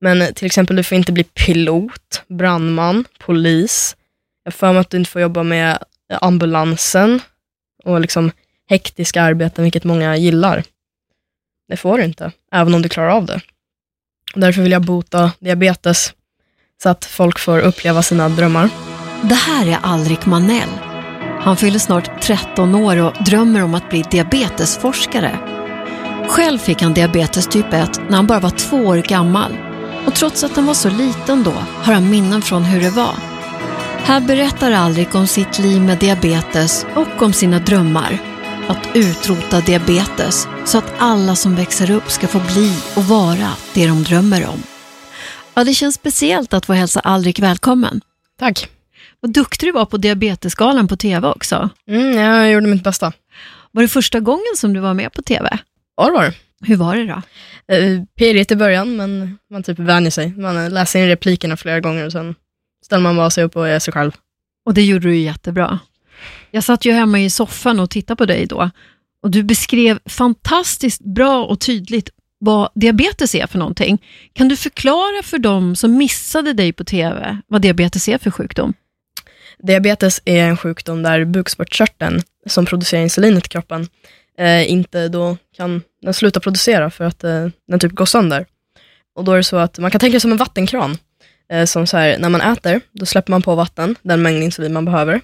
Men till exempel, du får inte bli pilot, brandman, polis. Jag har för mig att du inte får jobba med ambulansen och liksom hektiska arbeten, vilket många gillar. Det får du inte, även om du klarar av det. Därför vill jag bota diabetes, så att folk får uppleva sina drömmar. Det här är Alrik Manell. Han fyller snart 13 år och drömmer om att bli diabetesforskare. Själv fick han diabetes typ 1 när han bara var två år gammal. Och trots att han var så liten då har han minnen från hur det var. Här berättar Alrik om sitt liv med diabetes och om sina drömmar. Att utrota diabetes så att alla som växer upp ska få bli och vara det de drömmer om. Ja, det känns speciellt att få hälsa Alrik välkommen. Tack. Vad duktig du var på Diabetesgalan på TV också. Mm, jag gjorde mitt bästa. Var det första gången som du var med på TV? Ja, det var det. Hur var det då? Eh, pirrigt i början, men man typ vänjer sig. Man läser in replikerna flera gånger och sen ställer man bara sig upp och är sig själv. Och det gjorde du jättebra. Jag satt ju hemma i soffan och tittade på dig då. Och du beskrev fantastiskt bra och tydligt vad diabetes är för någonting. Kan du förklara för dem som missade dig på TV vad diabetes är för sjukdom? Diabetes är en sjukdom där bukspottkörteln som producerar insulinet i kroppen eh, inte då kan den sluta producera för att eh, den typ går sönder. Och då är det så att man kan tänka sig som en vattenkran. Eh, som så här, när man äter, då släpper man på vatten, den mängd insulin man behöver.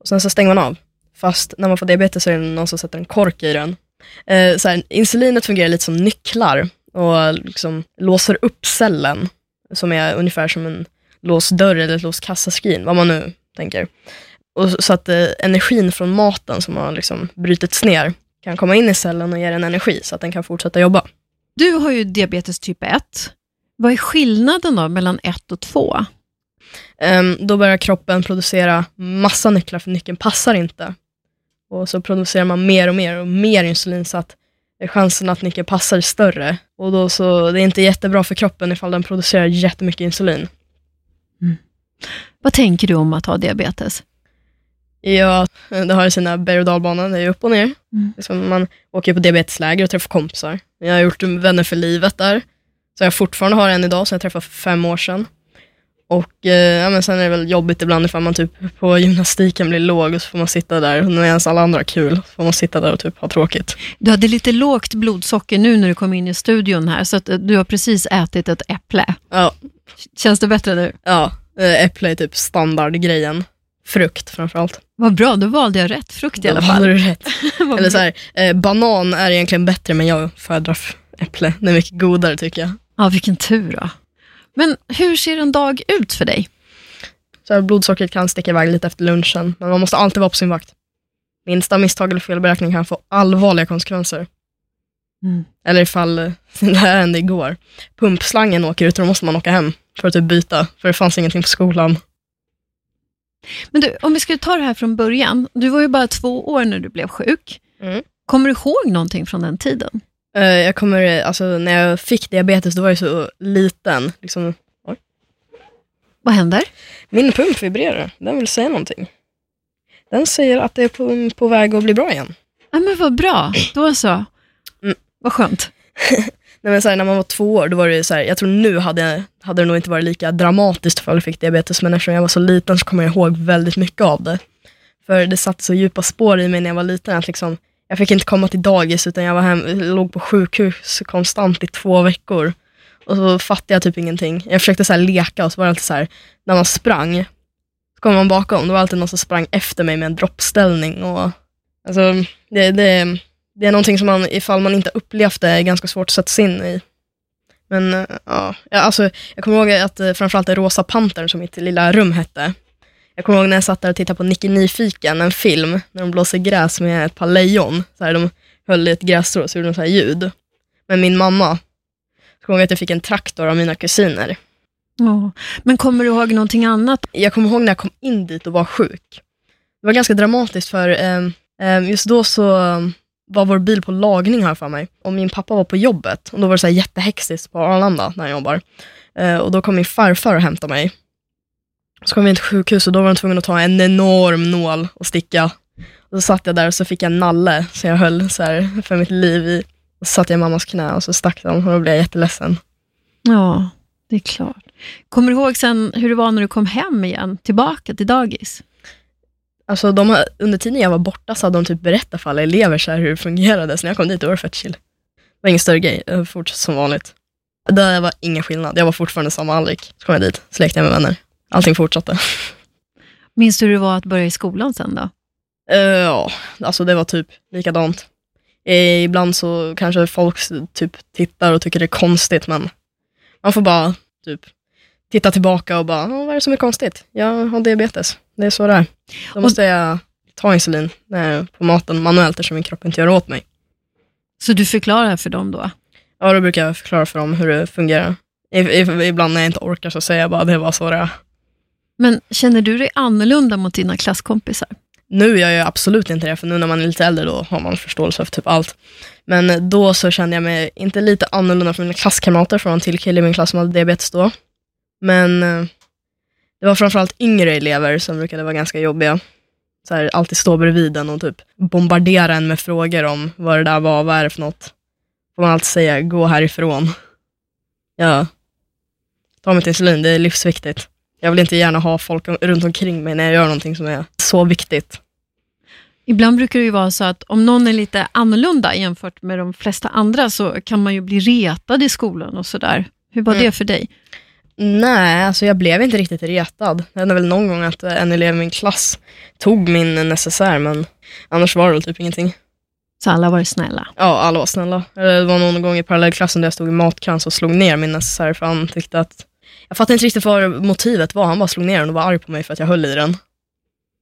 Och sen så stänger man av. Fast när man får diabetes så är det någon som sätter en kork i den. Eh, så här, insulinet fungerar lite som nycklar och liksom låser upp cellen, som är ungefär som en låst dörr eller ett låst kassaskrin, vad man nu tänker. Och så att eh, energin från maten som har liksom brutits ner kan komma in i cellen och ge den energi så att den kan fortsätta jobba. Du har ju diabetes typ 1. Vad är skillnaden då mellan 1 och 2? Um, då börjar kroppen producera massa nycklar för nyckeln passar inte. Och så producerar man mer och mer och mer insulin så att chansen att nyckeln passar är större. Och då så, det är inte jättebra för kroppen ifall den producerar jättemycket insulin. Vad tänker du om att ha diabetes? Ja, det har sina berg och dalbanor, det är upp och ner. Mm. Liksom man åker på diabetesläger och träffar kompisar. Jag har gjort vänner för livet där, så jag fortfarande har en idag som jag träffade för fem år sedan. Och eh, ja, men sen är det väl jobbigt ibland ifall man typ på gymnastiken blir låg och så får man sitta där, och medan alla andra har kul, så får man sitta där och typ ha tråkigt. Du hade lite lågt blodsocker nu när du kom in i studion här, så att eh, du har precis ätit ett äpple. Ja, Känns det bättre nu? ja eh, äpple är typ standardgrejen. Frukt framförallt. Vad bra, då valde jag rätt frukt i alla fall. du rätt. Eller så här, eh, banan är egentligen bättre, men jag föredrar äpple. Det är mycket godare tycker jag. Ja, vilken tur då. Men hur ser en dag ut för dig? Så här, blodsockret kan sticka iväg lite efter lunchen, men man måste alltid vara på sin vakt. Minsta misstag eller felberäkning kan få allvarliga konsekvenser. Mm. Eller ifall, eh, det här hände igår, pumpslangen åker ut och då måste man åka hem för att typ byta, för det fanns ingenting på skolan. Men du, om vi ska ta det här från början. Du var ju bara två år när du blev sjuk. Mm. Kommer du ihåg någonting från den tiden? Eh, jag kommer, alltså när jag fick diabetes, då var jag så liten. Liksom, Vad händer? min pump vibrerar, den vill säga någonting. Den säger att det är på, på väg att bli bra igen. Ja, men vad bra. Då så. Mm. Vad skönt. Nej, men så här, när man var två år, då var det så här, jag tror nu hade, hade det nog inte varit lika dramatiskt för jag fick diabetes, men eftersom jag var så liten så kommer jag ihåg väldigt mycket av det. För det satte så djupa spår i mig när jag var liten, att liksom, jag fick inte komma till dagis, utan jag var hem, låg på sjukhus konstant i två veckor. Och så fattade jag typ ingenting. Jag försökte så här leka och så var det alltid så här, när man sprang, så kom man bakom, då var det alltid någon som sprang efter mig med en droppställning. Och, alltså, det, det, det är någonting som man, ifall man inte upplevt det, är ganska svårt att sätta sig in i. Men eh, ja, alltså, jag kommer ihåg att eh, framförallt det Rosa Pantern som mitt lilla rum hette. Jag kommer ihåg när jag satt där och tittade på Nicky Nyfiken, en film, när de blåser gräs med ett par lejon. Så här, de höll i ett grässtrå så gjorde de så här ljud. Men min mamma, jag kommer ihåg att jag fick en traktor av mina kusiner. Ja. Men kommer du ihåg någonting annat? Jag kommer ihåg när jag kom in dit och var sjuk. Det var ganska dramatiskt för eh, eh, just då så var vår bil på lagning här för mig och min pappa var på jobbet och då var det så här jättehexiskt på Arlanda när jag jobbar. Eh, och då kom min farfar och hämtade mig. Så kom vi till sjukhus och då var de tvungna att ta en enorm nål och sticka. Och så satt jag där och så fick jag en nalle som jag höll så här för mitt liv i. Och så satt jag i mammas knä och så stack de och då blev jag jätteledsen. Ja, det Det är klart. Kommer du ihåg sen hur det var när du kom hem igen, tillbaka till dagis? Alltså de har, under tiden jag var borta så hade de typ berättat för alla elever så här hur det fungerade, så när jag kom dit var det fett chill. Det var ingen större grej, det var fortsatt som vanligt. Det var ingen skillnad, jag var fortfarande samma Alrik. Så kom jag dit, så lekte jag med vänner. Allting fortsatte. Minns du hur det var att börja i skolan sen då? Eh, ja, alltså det var typ likadant. Eh, ibland så kanske folk typ tittar och tycker det är konstigt, men man får bara typ titta tillbaka och bara, "Åh, vad är det som är konstigt? Jag har diabetes, det är så det är. Då måste jag ta insulin eh, på maten manuellt eftersom min kropp inte gör åt mig. Så du förklarar för dem då? Ja, då brukar jag förklara för dem hur det fungerar. Ibland när jag inte orkar så säger jag bara, det bara så det är. Men känner du dig annorlunda mot dina klasskompisar? Nu gör jag absolut inte det, för nu när man är lite äldre då har man förståelse för typ allt. Men då så kände jag mig inte lite annorlunda från mina klasskamrater, för det var en till kille i min klass som hade diabetes då. Men eh, det var framförallt yngre elever som brukade vara ganska jobbiga. Så här, alltid stå bredvid en och typ bombardera en med frågor om vad det där var, vad är det för något. Får man alltid säga, gå härifrån. Ja, ta mitt insulin, det är livsviktigt. Jag vill inte gärna ha folk runt omkring mig när jag gör någonting som är så viktigt. Ibland brukar det ju vara så att om någon är lite annorlunda jämfört med de flesta andra så kan man ju bli retad i skolan och sådär. Hur var Mm. det för dig? Nej, alltså jag blev inte riktigt retad. Det hände väl någon gång att en elev i min klass tog min necessär, men annars var det väl typ ingenting. Så alla var snälla. Ja, alla var snälla. Det var någon gång i parallellklassen där jag stod i matkrans och slog ner min necessär, för han tyckte att... Jag fattade inte riktigt vad motivet var, han bara slog ner den och var arg på mig för att jag höll i den.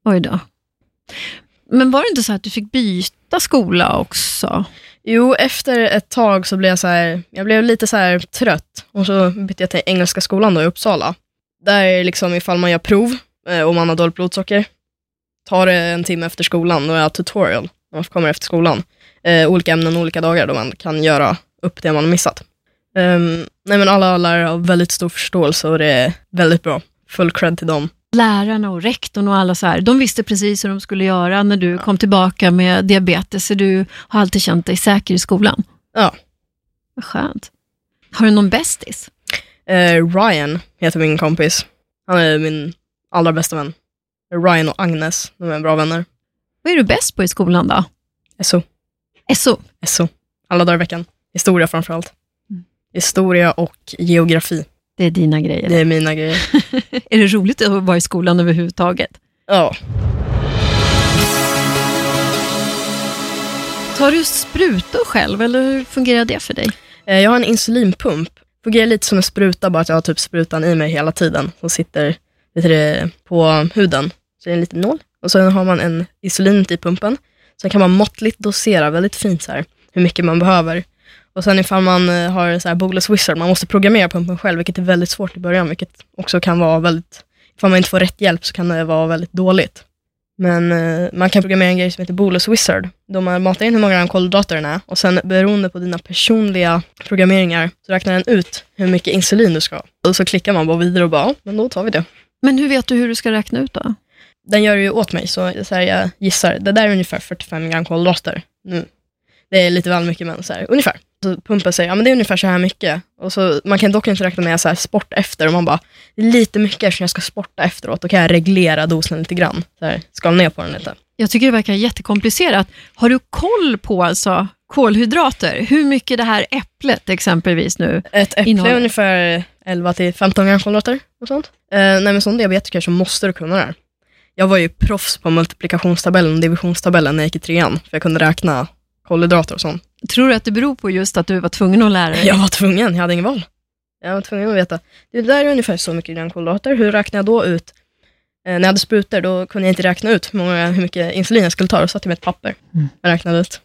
Oj då. Men var det inte så att du fick byta skola också? Jo, efter ett tag så blev jag så här, jag blev lite så här trött och så bytte jag till Engelska skolan då i Uppsala. Där är liksom ifall man gör prov eh, och man har dåligt blodsocker, tar det en timme efter skolan, då är jag tutorial när man kommer efter skolan. Eh, olika ämnen olika dagar då man kan göra upp det man har missat. Um, nej men alla lärare har väldigt stor förståelse och det är väldigt bra. Full cred till dem. Lärarna och rektorn och alla så här, de visste precis hur de skulle göra när du kom tillbaka med diabetes, så du har alltid känt dig säker i skolan. Ja. Vad skönt. Har du någon bästis? Eh, Ryan heter min kompis. Han är min allra bästa vän. Ryan och Agnes, de är bra vänner. Vad är du bäst på i skolan då? SO. SO? SO. Alla dagar i veckan. Historia framförallt. Mm. Historia och geografi. Det är dina grejer. Det är mina grejer. Är det roligt att vara i skolan överhuvudtaget? Ja. Tar du sprutor själv eller hur fungerar det för dig? Eh, Jag har en insulinpump. Fungerar lite som en spruta, bara att jag har typ sprutan i mig hela tiden. Som sitter vet du, på huden. Så det är en liten nål. Och sen har man en insulin i pumpen. Sen kan man måttligt dosera, väldigt fint så här, hur mycket man behöver. Och sen ifall man eh, har så här bolus wizard, man måste programmera pumpen själv, vilket är väldigt svårt i början, vilket också kan vara väldigt, ifall man inte får rätt hjälp så kan det vara väldigt dåligt. Men eh, man kan programmera en grej som heter bolus wizard, då man matar in hur många kolhydrater den är och sen beroende på dina personliga programmeringar så räknar den ut hur mycket insulin du ska ha. Och så klickar man bara vidare och bara, ja, men då tar vi det. Men hur vet du hur du ska räkna ut då? Den gör det ju åt mig, så, så här, jag gissar, det där är ungefär 45 gram kolhydrater nu. Det är lite väl mycket, men så här, ungefär. Så pumpen säger, ja men det är ungefär så här mycket. Och så, man kan dock inte räkna med så här, sport efter, och man bara, det är lite mycket eftersom jag ska sporta efteråt, då kan jag reglera dosen lite grann. Så här, skala ner på den lite. Jag tycker det verkar jättekomplicerat. Har du koll på alltså kolhydrater? Hur mycket det här äpplet exempelvis nu? Ett äpple Innehåller. är ungefär 11-15 gram kolhydrater och sånt. Eh, nej men som diabetiker så måste du kunna det här. Jag var ju proffs på multiplikationstabellen och divisionstabellen när jag gick i trean, för jag kunde räkna kolhydrater och sånt. Tror du att det beror på just att du var tvungen att lära dig? Jag var tvungen, jag hade ingen val. Jag var tvungen att veta. Det där är ungefär så mycket gram kolhydrater, hur räknar jag då ut? Eh, när jag hade sprutor då kunde jag inte räkna ut hur, många, hur mycket insulin jag skulle ta, då satt jag med ett papper. Mm. Jag räknade ut.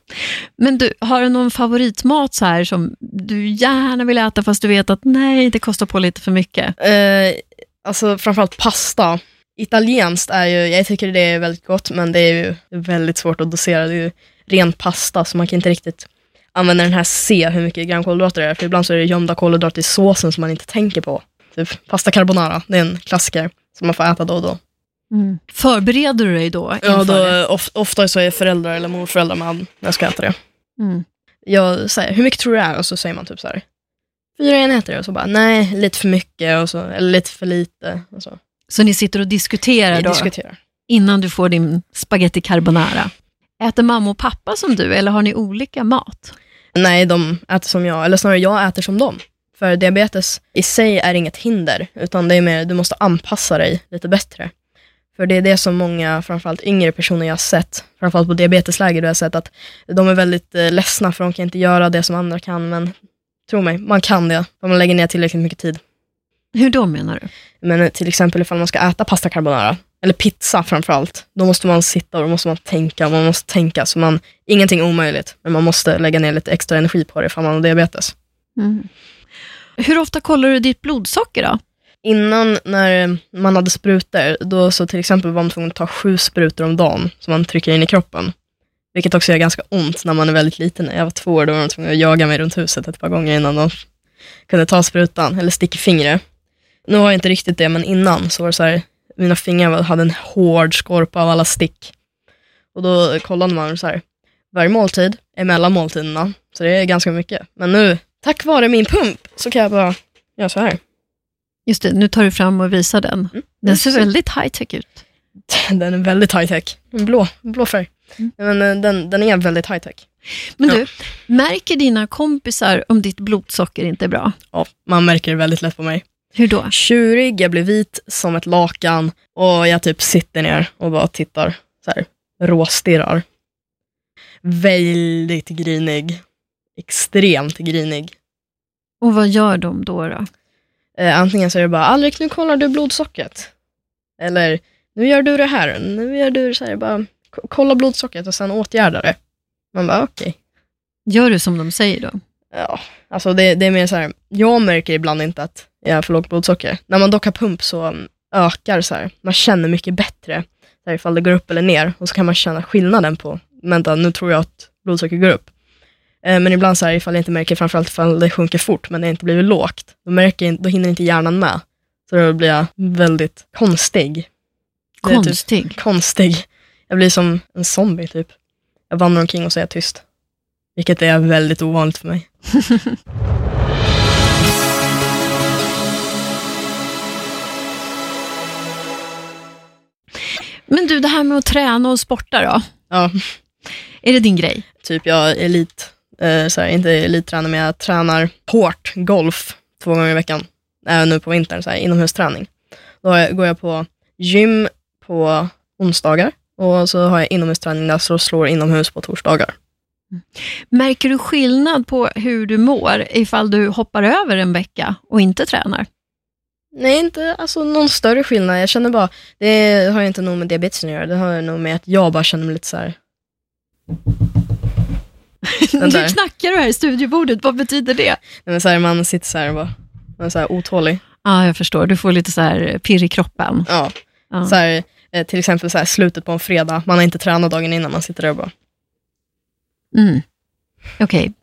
Men du, har du någon favoritmat så här som du gärna vill äta fast du vet att nej, det kostar på lite för mycket? Eh, alltså framförallt pasta. Italienskt är ju, jag tycker det är väldigt gott, men det är ju väldigt svårt att dosera. Det är ju ren pasta, så man kan inte riktigt använda den här se hur mycket gram kolhydrater det är, för ibland så är det gömda kolhydrater i såsen som man inte tänker på. Typ pasta carbonara, det är en klassiker som man får äta då och då. Mm. Förbereder du dig då? Ja, det? då of, ofta så är föräldrar eller morföräldrar med när jag ska äta det. Mm. Jag säger, hur mycket tror du det är? Och så säger man typ så här, fyra enheter och så bara, nej, lite för mycket och så, eller lite för lite. Och så. Så ni sitter och diskuterar Vi då, diskuterar. innan du får din spaghetti carbonara? Äter mamma och pappa som du, eller har ni olika mat? Nej, de äter som jag, eller snarare jag äter som dem. För diabetes i sig är inget hinder, utan det är mer, du måste anpassa dig lite bättre. För det är det som många, framförallt yngre personer jag har sett, framförallt på diabetesläger, du har sett att de är väldigt eh, ledsna för de kan inte göra det som andra kan, men tro mig, man kan det om man lägger ner tillräckligt mycket tid. Hur då menar du? Men till exempel ifall man ska äta pasta carbonara, eller pizza framförallt, då måste man sitta och då måste man tänka man måste tänka, så man, ingenting omöjligt, men man måste lägga ner lite extra energi på det ifall man har diabetes. Mm. Hur ofta kollar du ditt blodsocker då? Innan när man hade sprutor, då så till exempel var man tvungen att ta sju sprutor om dagen som man trycker in i kroppen. Vilket också gör ganska ont när man är väldigt liten. När jag var två år då var man tvungen att jaga mig runt huset ett par gånger innan de kunde ta sprutan, eller stick i fingret. Nu har jag inte riktigt det, men innan så var det så här, mina fingrar hade en hård skorpa av alla stick. Och då kollade man så här, varje måltid, emellan måltiderna, så det är ganska mycket. Men nu, tack vare min pump, så kan jag bara göra så här. Just det, nu tar du fram och visar den. Den ser väldigt high-tech ut. Den är väldigt high-tech. En Blå, blå färg. Mm. Men eh, den, den är väldigt high-tech. Men Ja. du, märker dina kompisar om ditt blodsocker inte är bra? Ja, man märker det väldigt lätt på mig. Hur då? Tjurig, jag blir vit som ett lakan och jag typ sitter ner och bara tittar så här, råstirrar. Väldigt grinig. Extremt grinig. Och vad gör de då? då? Eh, antingen så är det bara, Alrik nu kollar du blodsockret. Eller, nu gör du det här. Nu gör du så här, bara ko- kolla blodsockret och sen åtgärda det. Man bara, okej. Gör du som de säger då? Ja, alltså det, det är mer så här, jag märker ibland inte att jag har för lågt blodsocker. När man dock har pump så mm, ökar så här, man känner mycket bättre så här, ifall det går upp eller ner och så kan man känna skillnaden på, vänta nu tror jag att blodsocker går upp. Eh, men ibland så här, ifall jag inte märker, framförallt ifall det sjunker fort men det inte blivit lågt, då, märker då hinner inte hjärnan med. Så då blir jag väldigt konstig. Är typ- Konstig. konstig. Jag blir som en zombie typ. Jag vandrar omkring och så är jag tyst. Vilket är väldigt ovanligt för mig. Men du, det här med att träna och sporta då? Ja, Är det din grej? typ jag är elit, eh, så här, inte elittränare, men jag tränar hårt golf två gånger i veckan. Även nu på vintern, så här, inomhusträning. Då går jag på gym på onsdagar och så har jag inomhusträning där så slår inomhus på torsdagar. Märker du skillnad på hur du mår ifall du hoppar över en vecka och inte tränar? Nej, inte alltså, någon större skillnad. Jag känner bara, det har ju inte nog med diabetesen att göra. Det har nog med att jag bara känner mig lite så här. Den Nu knackar du här i studiobordet, vad betyder det? Nej, men så här man sitter så här och bara, man är så här otålig. Ja, jag förstår. Du får lite så här pirr i kroppen. Ja. Ja. Så här, eh, till exempel så här, slutet på en fredag, man har inte tränat dagen innan, man sitter där och bara, Mm. Okej,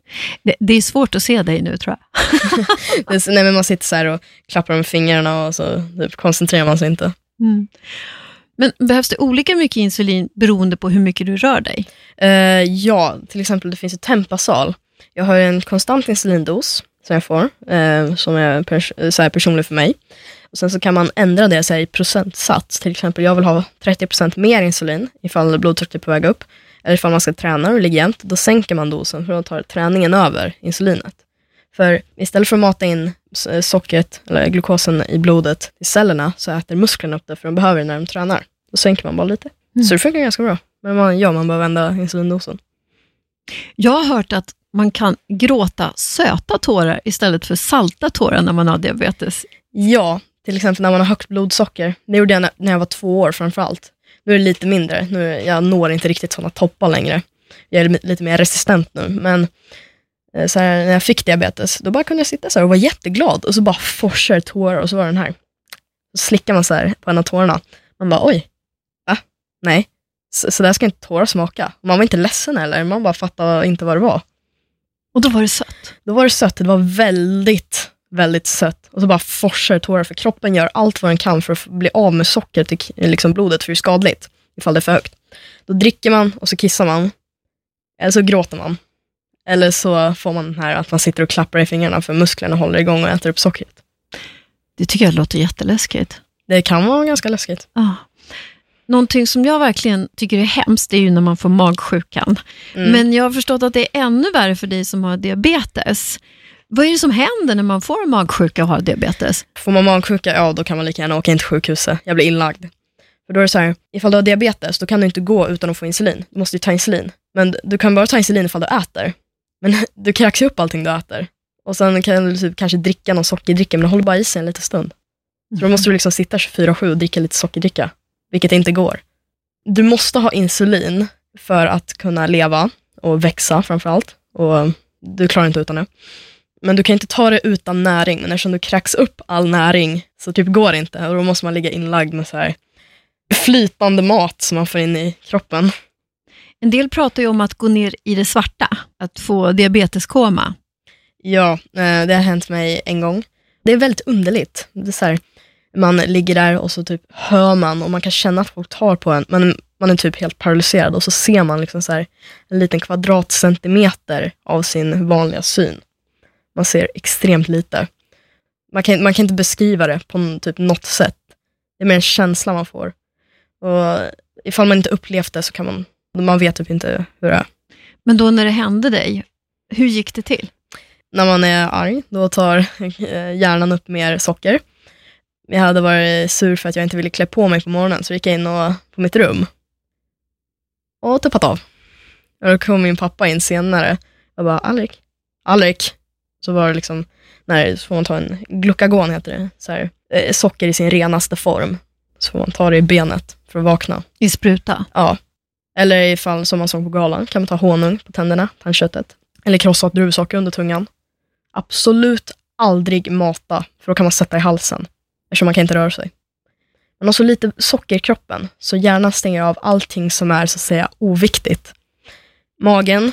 det, det är svårt att se dig nu tror jag. nej, men man sitter så här och klappar med fingrarna och så typ, koncentrerar man sig inte. Mm. Men behövs det olika mycket insulin beroende på hur mycket du rör dig? Eh, ja, till exempel det finns ett Tempasal. Jag har ju en konstant insulindos som jag får, eh, som är pers- så personlig för mig. Och sen så kan man ändra det så i procentsats. Till exempel jag vill ha 30% mer insulin ifall blodtrycket är på väg upp. Eller ifall man ska träna jämnt, då sänker man dosen för då tar träningen över insulinet. För istället för att mata in s- sockret, eller glukosen i blodet till cellerna, så äter musklerna upp det, för de behöver det när de tränar. Då sänker man bara lite. Mm. Så det funkar ganska bra. Men man, ja, man behöver vända insulindosen. Jag har hört att man kan gråta söta tårar istället för salta tårar när man har diabetes. Ja, till exempel när man har högt blodsocker. Det gjorde jag när- när jag var två år framför allt. Nu är det lite mindre. Nu, jag når inte riktigt sådana toppar längre. Jag är li- lite mer resistent nu. Men eh, så här, när jag fick diabetes, då bara kunde jag sitta så och vara jätteglad och så bara forsar tårar och så var den här. Så slickar man så på en av tårarna. Man bara oj, va? Nej, så, så där ska inte tårar smaka. Man var inte ledsen eller, man bara fattade inte vad det var. Och då var det sött. Då var det sött, det var väldigt, väldigt sött. Och så bara forsar tårar, för kroppen gör allt vad den kan för att bli av med sockret i liksom blodet, för det är skadligt ifall det är för högt. Då dricker man och så kissar man, eller så gråter man. Eller så får man den här att man sitter och klappar i fingrarna för musklerna håller igång och äter upp sockret. Det tycker jag låter jätteläskigt. Det kan vara ganska läskigt. Ah. Någonting som jag verkligen tycker är hemskt, det är ju när man får magsjukan. Mm. Men jag har förstått att det är ännu värre för dig som har diabetes. Vad är det som händer när man får magsjuka och har diabetes? Får man magsjuka, ja då kan man lika gärna åka in till sjukhuset. Jag blir inlagd. För då är det så här, ifall du har diabetes, då kan du inte gå utan att få insulin. Du måste ju ta insulin. Men du kan bara ta insulin ifall du äter. Men du kräks ju upp allting du äter. Och sen kan du typ kanske dricka någon sockerdricka, men det håller bara i sig en liten stund. Så då måste du liksom sitta 24-7 och dricka lite sockerdricka, vilket inte går. Du måste ha insulin för att kunna leva och växa framför allt. Och du klarar inte utan det. Men du kan inte ta det utan näring, men eftersom du kräks upp all näring så typ går det inte. Och då måste man ligga inlagd med så här flytande mat som man får in i kroppen. En del pratar ju om att gå ner i det svarta, att få diabeteskoma. Ja, eh, det har hänt mig en gång. Det är väldigt underligt. Det är så här, man ligger där och så typ hör man och man kan känna att folk tar på en, men man är typ helt paralyserad och så ser man liksom så här, en liten kvadratcentimeter av sin vanliga syn. Man ser extremt lite. Man kan, man kan inte beskriva det på typ något sätt. Det är mer en känsla man får. Och ifall man inte upplevt det så kan man, man vet typ inte hur det är. Men då när det hände dig, hur gick det till? när man är arg, då tar hjärnan upp mer socker. Jag hade varit sur för att jag inte ville klä på mig på morgonen, så gick jag in och, på mitt rum och tuppat av. Och då kom min pappa in senare och bara, Alrik, Alrik. Så var det liksom, när, så får man ta en glukagon heter det, så här, eh, socker i sin renaste form. Så får man ta det i benet för att vakna. I spruta? Ja. Eller ifall, som man såg på galan, kan man ta honung på tänderna, tandköttet. Eller krossat druvsocker under tungan. Absolut aldrig mata, för då kan man sätta i halsen, eftersom man kan inte röra sig. Man har så lite socker i kroppen, så hjärnan stänger av allting som är så att säga oviktigt. Magen,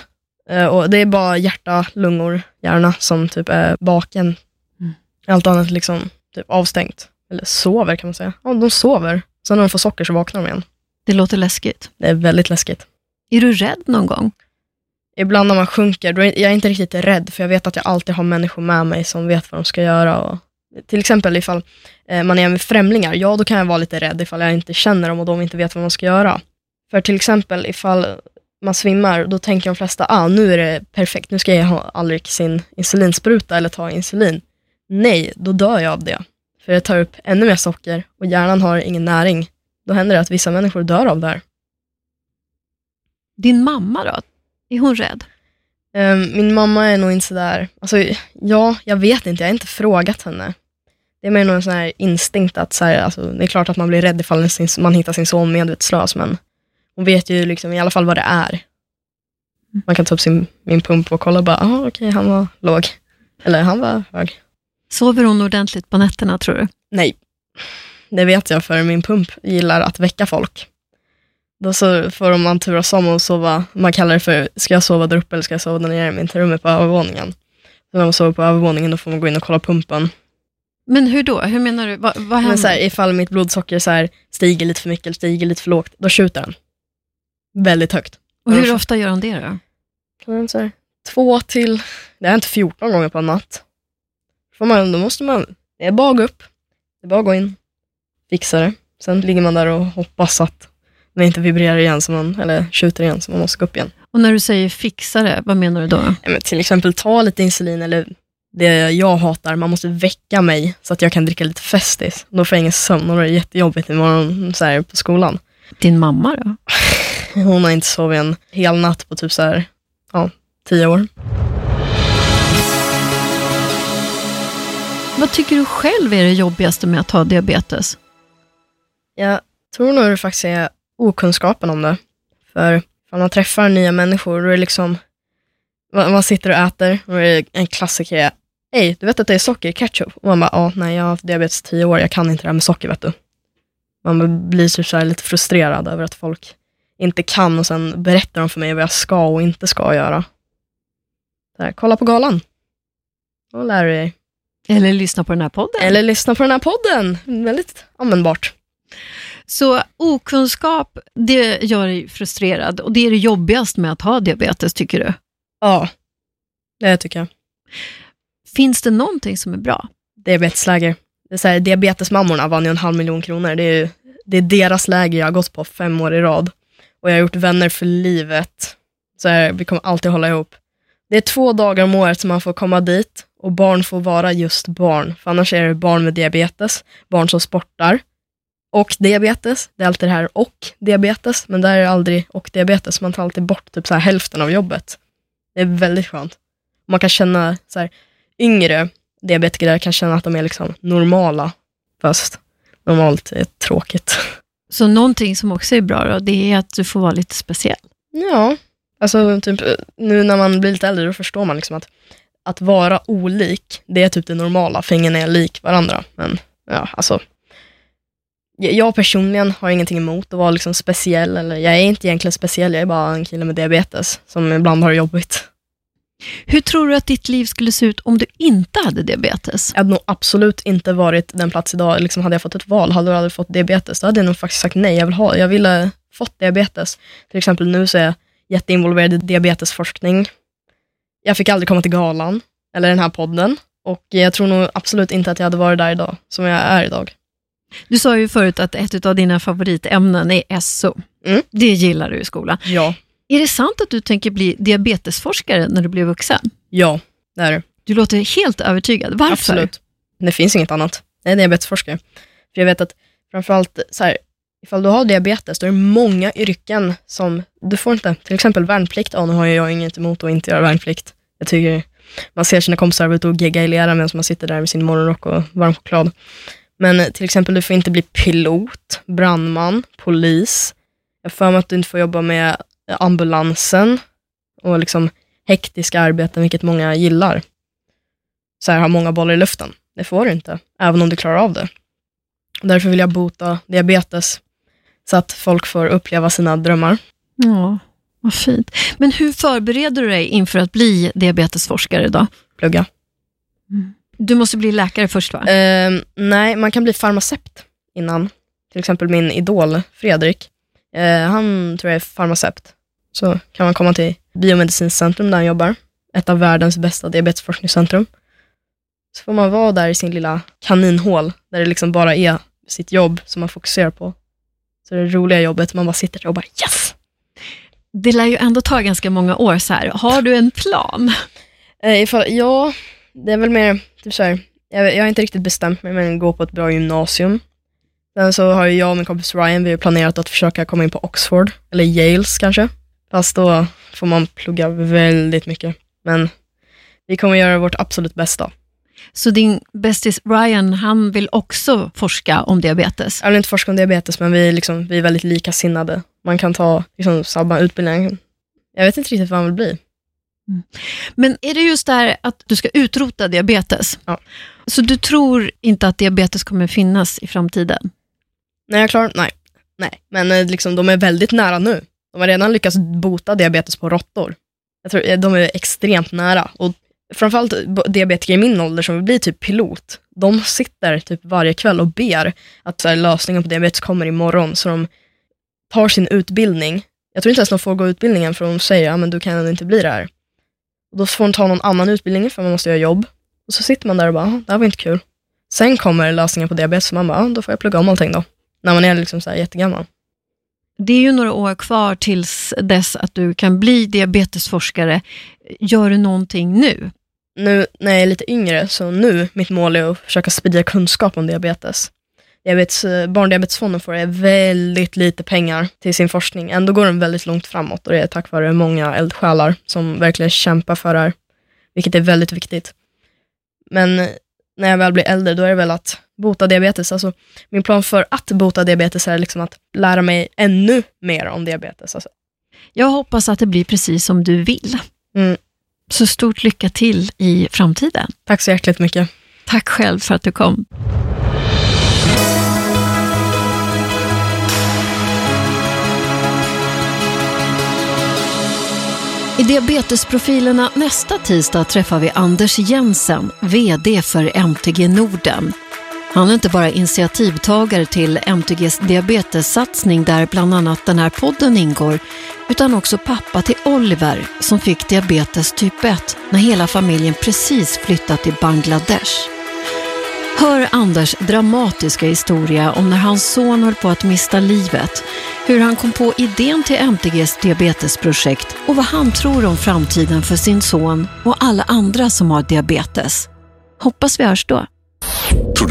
och det är bara hjärta, lungor, hjärna som typ är baken. Mm. Allt annat liksom typ avstängt. Eller sover kan man säga. Ja, de sover. Sen när de får socker så vaknar de igen. Det låter läskigt. Det är väldigt läskigt. Är du rädd någon gång? Ibland när man sjunker, då är jag är inte riktigt rädd, för jag vet att jag alltid har människor med mig som vet vad de ska göra. Och, till exempel ifall eh, man är med främlingar, ja då kan jag vara lite rädd ifall jag inte känner dem och de inte vet vad man ska göra. För till exempel ifall man svimmar, då tänker de flesta, ah nu är det perfekt, nu ska jag ha Alrik sin insulinspruta eller ta insulin. Nej, då dör jag av det. För det tar upp ännu mer socker och hjärnan har ingen näring. Då händer det att vissa människor dör av det här. Din mamma då? Är hon rädd? Ehm, min mamma är nog inte sådär, alltså ja, jag vet inte, jag har inte frågat henne. Det är mer någon sån här instinkt att så här, alltså, det är klart att man blir rädd ifall man hittar sin son medvetslös, men hon vet ju liksom i alla fall vad det är. Man kan ta upp sin, min pump och kolla och bara, ah, okej, han var låg. Eller han var hög. Sover hon ordentligt på nätterna tror du? Nej, det vet jag för min pump gillar att väcka folk. Då så får man turas om och sova, man kallar det för, ska jag sova där uppe eller ska jag sova där nere? Mitt rum på övervåningen. Så när man sover på övervåningen då får man gå in och kolla pumpen. Men hur då? Hur menar du? Vad, vad Men händer? så här, ifall mitt blodsocker så här, stiger lite för mycket eller stiger lite för lågt, då skjuter den. Väldigt högt. och hur ofta gör hon det då? Kan man här, två till, det är inte 14 gånger på en natt. Får man, då måste man, det är bara upp, det är bara att gå in, fixa det. Sen ligger man där och hoppas att den inte vibrerar igen, så man, eller skjuter igen, så man måste gå upp igen. Och när du säger fixa det, vad menar du då? Ja, men till exempel ta lite insulin, eller det jag hatar, man måste väcka mig så att jag kan dricka lite Festis. Då får jag ingen sömn och då är det jättejobbigt imorgon så här, på skolan. Din mamma då? Hon har inte sovit en hel natt på typ så här, ja, tio år. Vad tycker du själv är det jobbigaste med att ha diabetes? Jag tror nog det faktiskt är okunskapen om det. För om man träffar nya människor, då är det liksom, man, sitter och äter och det är en klassiker är, Hej, du vet att det är socker i ketchup? Och man bara, ja, nej, jag har haft diabetes tio år, jag kan inte det här med socker, vet du. Man blir typ så lite frustrerad över att folk inte kan och sen berättar de för mig vad jag ska och inte ska göra. Här, kolla på galan. Då lär du dig. Eller lyssna på den här podden? Eller lyssna på den här podden. Väldigt användbart. Så okunskap, det gör dig frustrerad och det är det jobbigaste med att ha diabetes, tycker du? Ja, det tycker jag. Finns det någonting som är bra? Diabetesläger. Det är så här, diabetesmammorna vann ju en halv miljon kronor. Det är, ju, det är deras läger jag har gått på fem år i rad. Och jag har gjort vänner för livet. Så här, vi kommer alltid hålla ihop. Det är två dagar om året som man får komma dit och barn får vara just barn. För annars är det barn med diabetes, barn som sportar och diabetes. Det är alltid det här och diabetes, men där är det aldrig och diabetes. Man tar alltid bort typ så här hälften av jobbet. Det är väldigt skönt. Man kan känna så här, yngre diabetiker kan känna att de är liksom normala, fast normalt är tråkigt. Så någonting som också är bra då, det är att du får vara lite speciell. Ja, alltså typ nu när man blir lite äldre då förstår man liksom att att vara olik, det är typ det normala, för ingen är lik varandra. Men ja, alltså. Jag personligen har ingenting emot att vara liksom speciell, eller jag är inte egentligen speciell, jag är bara en kille med diabetes som ibland har det jobbigt. Hur tror du att ditt liv skulle se ut om du inte hade diabetes? Jag hade nog absolut inte varit den plats idag. Liksom hade jag fått ett val, hade du aldrig fått diabetes, då hade jag nog faktiskt sagt nej. Jag vill ha, jag ville fått diabetes. Till exempel nu så är jag jätteinvolverad i diabetesforskning. Jag fick aldrig komma till galan, eller den här podden. Och jag tror nog absolut inte att jag hade varit där idag, som jag är idag. Du sa ju förut att ett av dina favoritämnen är SO. Mm. Det gillar du i skolan. Ja. Är det sant att du tänker bli diabetesforskare när du blir vuxen? Ja, det är det. Du låter helt övertygad. Varför? Absolut. Det finns inget annat. Jag är diabetesforskare. För jag vet att framförallt, så här, ifall du har diabetes, då är det många yrken som du får inte. Till exempel värnplikt. Ja, nu har jag inget emot att inte göra värnplikt. Jag tycker man ser sina kompisar vara ute och gegga i lera medan man sitter där med sin morgonrock och varm choklad. Men till exempel, du får inte bli pilot, brandman, polis. Jag för mig att du inte får jobba med ambulansen och liksom hektiska arbeten, vilket många gillar. Så här, ha många bollar i luften. Det får du inte, även om du klarar av det. Därför vill jag bota diabetes, så att folk får uppleva sina drömmar. Ja, vad fint. Men hur förbereder du dig inför att bli diabetesforskare då? Plugga. Du måste bli läkare först va? Eh, nej, man kan bli farmaceut innan. Till exempel min idol Fredrik. Eh, han tror jag är farmaceut. Så kan man komma till Biomedicinskt centrum där han jobbar. Ett av världens bästa diabetesforskningscentrum. Så får man vara där i sin lilla kaninhål, där det liksom bara är sitt jobb som man fokuserar på. Så det roliga jobbet, man bara sitter där och bara yes! Det lär ju ändå ta ganska många år så här. Har du en plan? Eh, ifall, ja, det är väl mer, typ så här, jag, jag har inte riktigt bestämt mig, men gå på ett bra gymnasium. Sen så har ju jag och min kompis Ryan, vi har planerat att försöka komma in på Oxford, eller Yales kanske. Fast då får man plugga väldigt mycket. Men vi kommer göra vårt absolut bästa. Så din bästis Ryan, han vill också forska om diabetes? Jag vill inte forska om diabetes, men vi är, liksom, vi är väldigt likasinnade. Man kan ta liksom, samma utbildning. Jag vet inte riktigt vad han vill bli. Men är det just det här att du ska utrota diabetes? Ja. Så du tror inte att diabetes kommer finnas i framtiden? När jag klarar Nej. Nej, men eh, liksom, de är väldigt nära nu. De har redan lyckats bota diabetes på råttor. Jag tror eh, de är extremt nära. Och framförallt eh, diabetiker i min ålder som vill bli typ pilot, de sitter typ varje kväll och ber att så här, lösningen på diabetes kommer imorgon, så de tar sin utbildning. Jag tror inte ens de får gå utbildningen, för de säger att ja, du kan inte bli det här. Och då får de ta någon annan utbildning, för man måste göra jobb. Och så sitter man där och bara, det här var inte kul. Sen kommer lösningen på diabetes, och man bara, då får jag plugga om allting då. När man är liksom så här jättegammal. Det är ju några år kvar tills dess att du kan bli diabetesforskare. Gör du någonting nu? nu när jag är lite yngre, så nu, mitt mål är att försöka sprida kunskap om diabetes. Diabetes eh, Barndiabetesfonden får väldigt lite pengar till sin forskning. Ändå går den väldigt långt framåt och det är tack vare många eldsjälar som verkligen kämpar för det här, vilket är väldigt viktigt. Men när jag väl blir äldre, då är det väl att bota diabetes. Alltså, min plan för att bota diabetes är liksom att lära mig ännu mer om diabetes. Alltså. Jag hoppas att det blir precis som du vill. Mm. Så stort lycka till i framtiden. Tack så hjärtligt mycket. Tack själv för att du kom. I Diabetesprofilerna nästa tisdag träffar vi Anders Jensen, VD för MTG Norden. Han är inte bara initiativtagare till MTGs diabetessatsning där bland annat den här podden ingår, utan också pappa till Oliver som fick diabetes typ 1 när hela familjen precis flyttat till Bangladesh. Hör Anders dramatiska historia om när hans son höll på att mista livet, hur han kom på idén till MTGs diabetesprojekt och vad han tror om framtiden för sin son och alla andra som har diabetes. Hoppas vi hörs då.